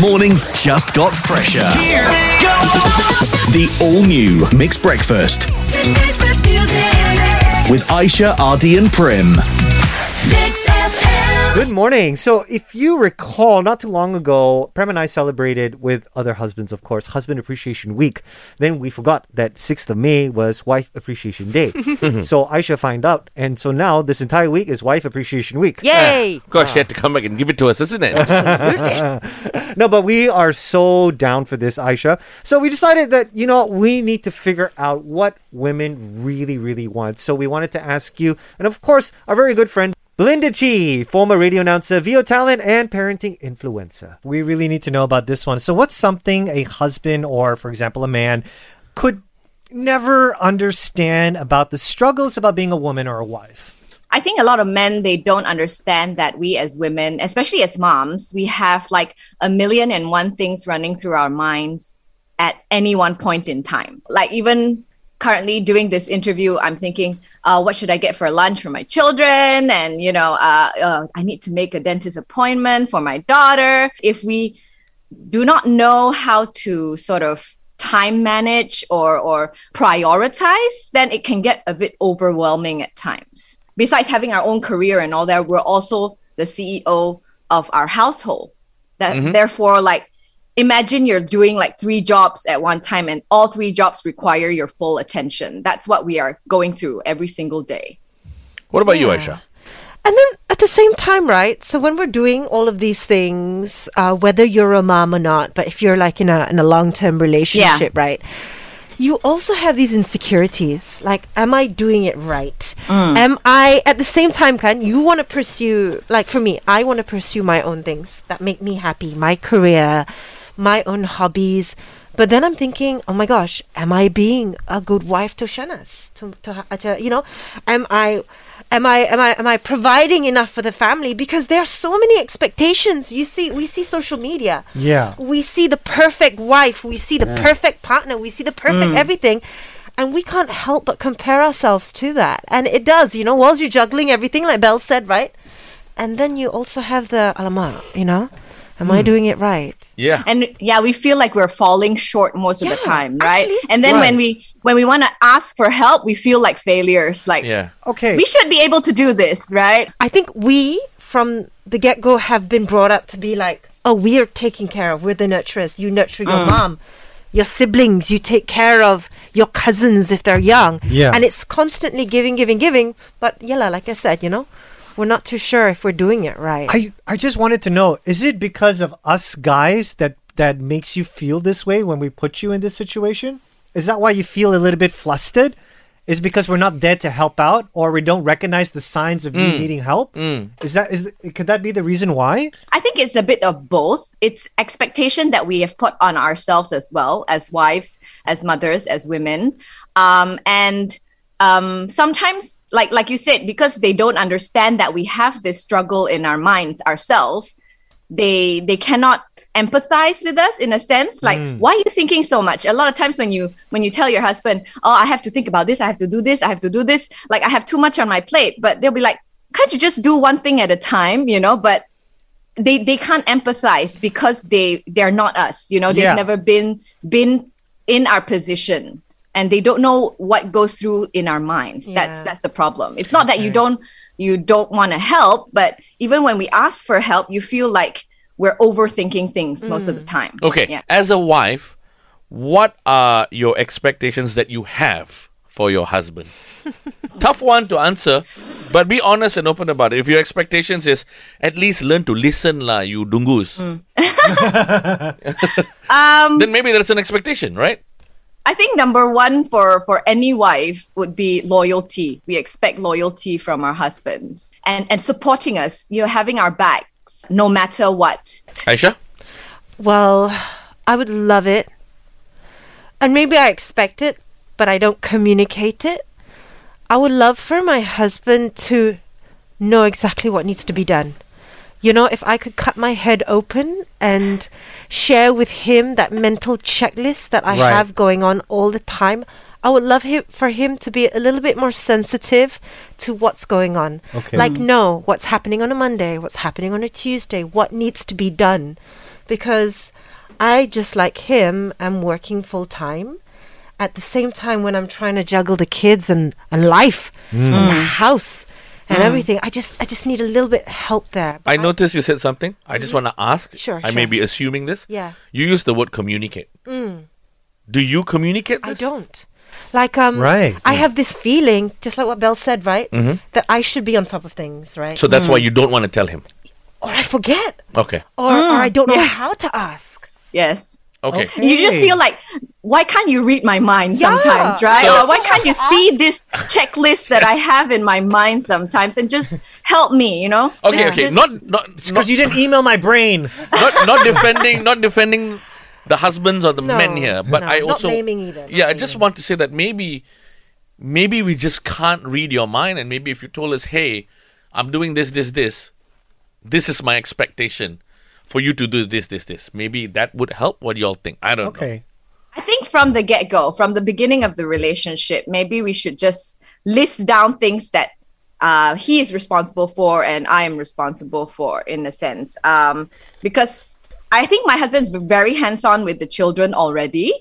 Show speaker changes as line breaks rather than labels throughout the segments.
Mornings just got fresher. The all new Mixed Breakfast
Today's best music.
with Aishah, RD, and Prem.
Mix.
Good morning. So, if you recall, not too long ago, Prem and I celebrated with other husbands, of course, Husband Appreciation Week. Then we forgot that 6th of May was Wife Appreciation Day. so, Aishah found out. And so now, this entire week is Wife Appreciation Week.
Yay!
Ah, of course, she had to come back and give it to us, isn't it?
No, but we are so down for this, Aishah. So we decided that, you know, we need to figure out what women really, really want. So we wanted to ask you, and of course, our very good friend, Belinda Chee, former radio announcer, VO talent, and parenting influencer. We really need to know about this one. So, what's something a husband or, for example, a man could never understand about the struggles about being a woman or a wife?
I think a lot of men they don't understand that we as women, especially as moms, we have like a million and one things running through our minds at any one point in time. Like even currently doing this interview, I'm thinking, uh, what should I get for lunch for my children? And you know, uh, uh, I need to make a dentist appointment for my daughter. If we do not know how to sort of time manage or or prioritize, then it can get a bit overwhelming at times. Besides having our own career and all that, we're also the CEO of our household. That therefore, like imagine you're doing like three jobs at one time and all three jobs require your full attention. That's what we are going through every single day.
what about you, Aishah?
And then at the same time, right? So when we're doing all of these things, uh, whether you're a mom or not, but if you're like in a in a long term relationship, right? You also have these insecurities. Like, am I doing it right? Am I at the same time? Can you want to pursue? Like for me, I want to pursue my own things that make me happy, my career, my own hobbies. But then I'm thinking, oh my gosh, am I being a good wife to Shanas? To, to, to you know, am I, am I, am I, am I providing enough for the family? Because there are so many expectations. You see, we see social media.
Yeah.
We see the perfect wife. We see the perfect partner. We see the perfect mm. everything. And we can't help but compare ourselves to that. And it does, you know, whilst you're juggling everything, like Belle said, right? And then you also have the alamak, you know? Am I hmm. doing it right?
Yeah.
and yeah we feel like we're falling short most of the time right
actually-
and then when we when we want to ask for help we feel like failures like
Yeah.
Okay.
we should be able to do this right
I think we, from the get go, have been brought up to be like, oh, we're taking care of, we're the nurturers. You nurture your mm. mom, your siblings, you take care of your cousins if they're young.
Yeah.
And it's constantly giving, giving, giving. But, yeah, like I said, you know, we're not too sure if we're doing it right.
I, I just wanted to know is it because of us guys that, that makes you feel this way when we put you in this situation? Is that why you feel a little bit flustered? Is it because we're not there to help out or we don't recognize the signs of you needing help? Is that is could that be the reason why?
i think it's a bit of both it's expectation that we have put on ourselves as well as wives as mothers as women um, and um, sometimes like like you said because they don't understand that we have this struggle in our minds ourselves they they cannot empathize with us in a sense like why are you thinking so much? A lot of times when you when you tell your husband oh i have to think about this i have to do this i have to do this like i have too much on my plate but they'll be like can't you just do one thing at a time? You know but they they can't empathize because they they're not us you know they've
Yeah.
never been been in our position and they don't know what goes through in our minds that's
Yeah.
that's the problem it's not that you don't you don't want to help but even when we ask for help you feel like we're overthinking things most of the time
Okay.
yeah
As a wife, what are your expectations that you have for your husband? Tough one to answer, but be honest and open about it. If your expectations is at least learn to listen, lah, you dungus,
um
then maybe that's an expectation, right?
I think number one for for any wife would be loyalty. We expect loyalty from our husbands and and supporting us. You're having our backs no matter what.
Aishah?
Well, I would love it. And maybe I expect it, but I don't communicate it. I would love for my husband to know exactly what needs to be done. You know, if I could cut my head open and share with him that mental checklist that I
Right.
have going on all the time, I would love him for him to be a little bit more sensitive to what's going on.
Okay.
Like know what's happening on a Monday, what's happening on a Tuesday, what needs to be done. because I just like him am working full time. At the same time, when I'm trying to juggle the kids and, and life and the house and everything, I just I just need a little bit help there. But
I noticed you said something. I just want to ask.
Mm-hmm. Sure,
I may be assuming this.
Yeah.
You use the word communicate. Do you communicate?
I don't. Like um,
Right.
I have this feeling, just like what Bell said, right? That I should be on top of things, right?
So that's why you don't want to tell him.
or I forget,
Okay.
or, or I don't know
yes.
how to ask.
Yes.
Okay.
Okay.
You just feel like, why can't you read my mind
Yeah.
sometimes, right?
So-
why can't you see this checklist that I have in my mind sometimes and just help me, you know?
Okay.
Just-
Okay.
just-
Not not not,
Because you didn't email my brain.
not not defending not defending the husbands or the
No,
men here, but
no,
I
not
also
naming either, not
Yeah, I just want to say that maybe maybe we just can't read your mind, and maybe if you told us, hey, I'm doing this, this, this, this is my expectation for you to do this, this, this. Maybe that would help. What do y'all think? I don't know.
Okay.
I think from the get go, from the beginning of the relationship, maybe we should just list down things that uh, he is responsible for and I am responsible for, in a sense. Um, because I think my husband's very hands on with the children already,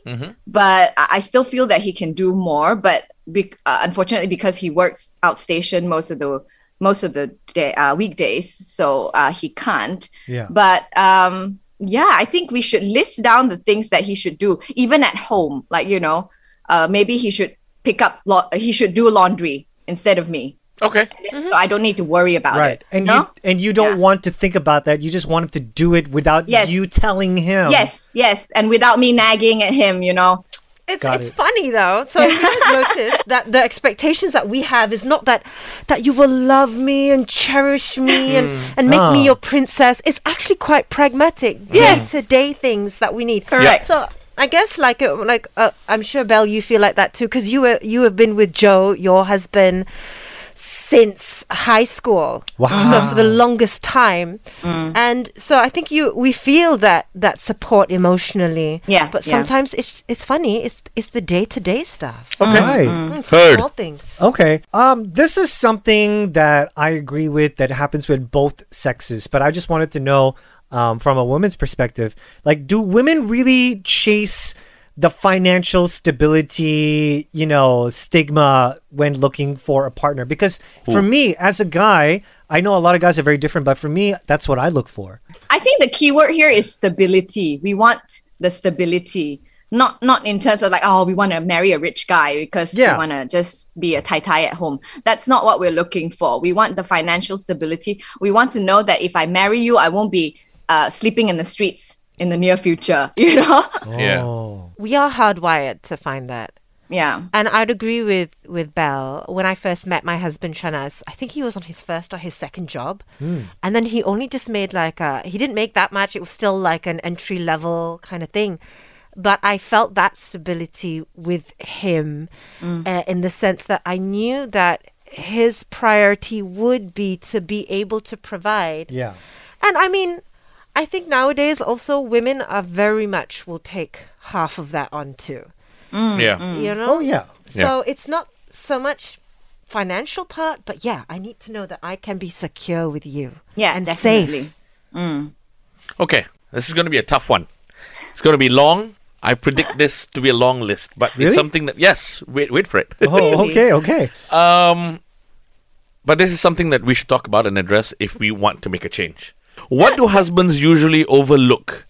but I I still feel that he can do more. But be- uh, unfortunately, because he works outstation most of the most of the day, uh, weekdays, so uh, he can't.
Yeah.
But um, yeah, I think we should list down the things that he should do, even at home. Like you know, uh, maybe he should pick up. Lo- he should do laundry instead of me,
Okay.
so I don't need to worry about it.
Right.
it.
And
no?
you and you don't
Yeah.
want to think about that. You just want him to do it without
Yes.
you telling him.
yes, yes, and without me nagging at him, you know.
It's
Got
it's
it.
funny though. So you guys notice that the expectations that we have is not that that you will love me and cherish me and, and make
Ah.
me your princess. It's actually quite pragmatic, day to day things that we need.
Correct.
So I guess like uh, like uh, I'm sure Belle, you feel like that too because you were you have been with Joe, your husband, since high school.
Wow.
So for the longest time, and so I think you we feel that that support emotionally.
Yeah,
But
yeah.
sometimes it's it's funny. It's it's the day to day stuff.
Okay. Right.
It's
Heard.
Small things.
Okay. Um, this is something that I agree with that happens with both sexes, but I just wanted to know um, from a woman's perspective, like, do women really chase the financial stability, you know, stigma when looking for a partner? Because for me, as a guy, I know a lot of guys are very different, but for me, that's what I look for.
I think the key word here is stability. We want the stability. Not not in terms of like, oh, we want to marry a rich guy because
Yeah.
we want to just be a tai tai at home. That's not what we're looking for. We want the financial stability. We want to know that if I marry you, I won't be uh, sleeping in the streets in the near future. You know?
Yeah.
We are hardwired to find that.
yeah.
And I'd agree with with Belle. When I first met my husband Shanaz, I think he was on his first or his second job, and then he only just made like a. He didn't make that much. It was still like an entry level kind of thing, but I felt that stability with him, uh, in the sense that I knew that his priority would be to be able to provide.
Yeah.
And I mean, I think nowadays also women are very much will take half of that on too.
Mm, yeah. Mm.
You know?
Oh, yeah.
So it's not so much financial part, but yeah, I need to know that I can be secure with you.
Yeah,
and
definitely.
safe.
Okay. This is going to be a tough one. It's going to be long. I predict this to be a long list, but
Really?
it's something that yes, wait, wait for it.
Oh, okay, okay.
Um, but this is something that we should talk about and address if we want to make a change. What do husbands usually overlook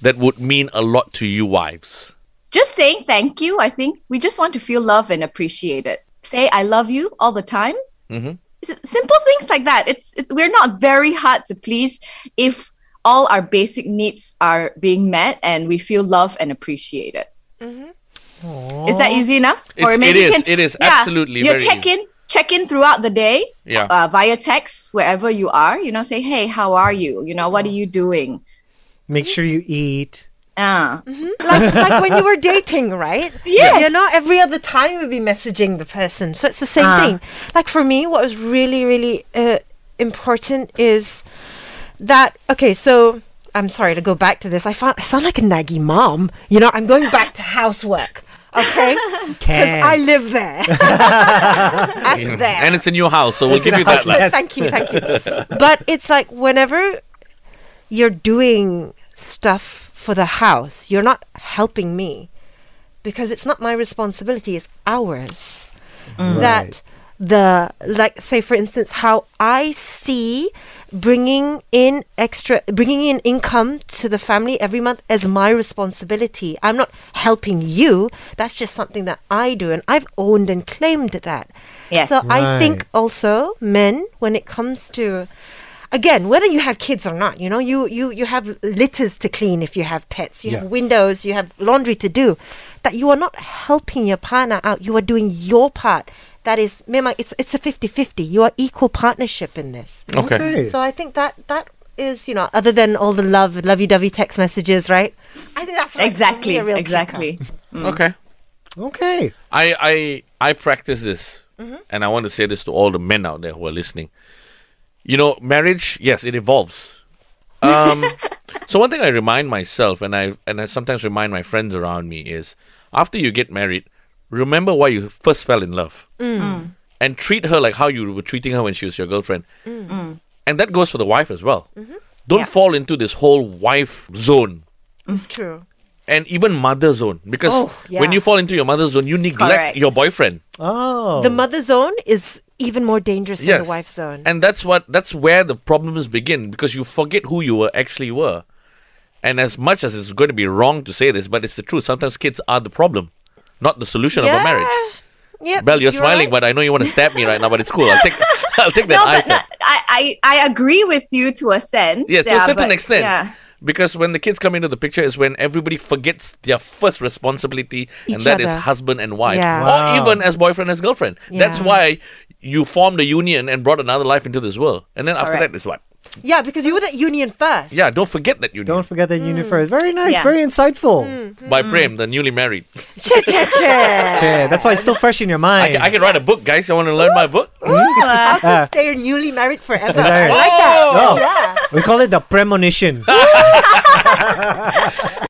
that would mean a lot to you, wives?
Just saying thank you. I think we just want to feel love and appreciated. Say I love you all the time.
Mhm.
Simple things like that. It's, it's we're not very hard to please if all our basic needs are being met and we feel love and appreciated. Is that easy enough?
It's- or maybe it is. It is absolutely
You
very
check in, check in throughout the day.
Yeah.
Uh, via text wherever you are. You know, say, hey, how are you? You know, what are you doing?
Make sure you eat.
Ah,
like, like when you were dating, right?
Yes.
You know, every other time you'd be messaging the person. So it's the same
Ah.
thing. Like for me, what was really, really uh, important is that, okay, so I'm sorry to go back to this. I, found, I sound like a naggy mom. You know, I'm going back to housework. Okay? Because
Can.
I live there. That's there.
And it's in your house, so we'll
It's in
give you
the
that.
house,
Like,
yes.
thank you, thank you. But it's like whenever you're doing stuff for the house, you're not helping me because it's not my responsibility, it's ours. Mm. That the, like, say, for instance, how I see bringing in extra, bringing in income to the family every month as my responsibility. I'm not helping you. That's just something that I do. And I've owned and claimed that.
Yes.
So I think also men, when it comes to, again, whether you have kids or not, you know, you you you have litters to clean if you have pets, you
Yeah.
have windows, you have laundry to do. That you are not helping your partner out. You are doing your part. That is, memang, it's it's a 50-50. You are equal partnership in this.
Okay.
Okay.
So I think that that is, you know, other than all the love, lovey-dovey text messages, right? I think that's like, for
exactly.
a real kicker.
Exactly.
Okay.
Okay.
I I I practice this, and I want to say this to all the men out there who are listening. You know, marriage, yes, it evolves. Um, so one thing I remind myself, and I and I sometimes remind my friends around me is, after you get married, remember why you first fell in love, mm. Mm. and treat her like how you were treating her when she was your girlfriend, mm. and that goes for the wife as well. Mm-hmm. Don't
Yeah.
fall into this whole wife zone
It's true.
and even mother zone because
Oh,
when you fall into your mother zone, you neglect
Correct.
your boyfriend.
Oh.
The mother zone is even more dangerous than the wife zone.
And that's what that's where the problems begin because you forget who you were actually were. And as much as it's going to be wrong to say this, but it's the truth. Sometimes kids are the problem, not the solution of a marriage.
Yep,
Belle, you're, smiling,
right.
but I know you want to stab me right now. But it's cool. I'll take I'll take that
No,
eye
but no. I, I I agree with you to a sense.
Yes, to a certain
but-
extent.
Yeah.
Because when the kids come into the picture is when everybody forgets their first responsibility, and
Each
that is
other.
husband and wife,
Yeah.
or even as boyfriend as girlfriend. That's why you formed a union and brought another life into this world. And then after
Correct.
that, it's what?
Yeah, because you were that union first.
Yeah, don't forget that union.
Don't forget that
Mm.
union first. Very nice.
Yeah.
Very insightful. Mm, mm.
By Prem, the newly married.
Che, che, che.
Yeah, that's why it's still fresh in your
I
mind.
can, I can write a book, guys. You want to learn my book?
How to hmm? stay uh. newly married forever.
Is
I
right?
like that.
Oh.
Yeah.
We call it the premonition.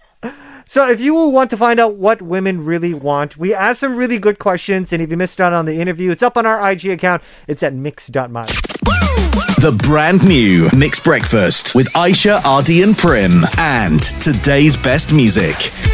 so, if you want to find out what women really want, we asked some really good questions. And if you missed out on the interview, it's up on our IG account. It's at mix.my.
The brand new Mixed Breakfast with Aishah, RD, and Prem. And today's best music.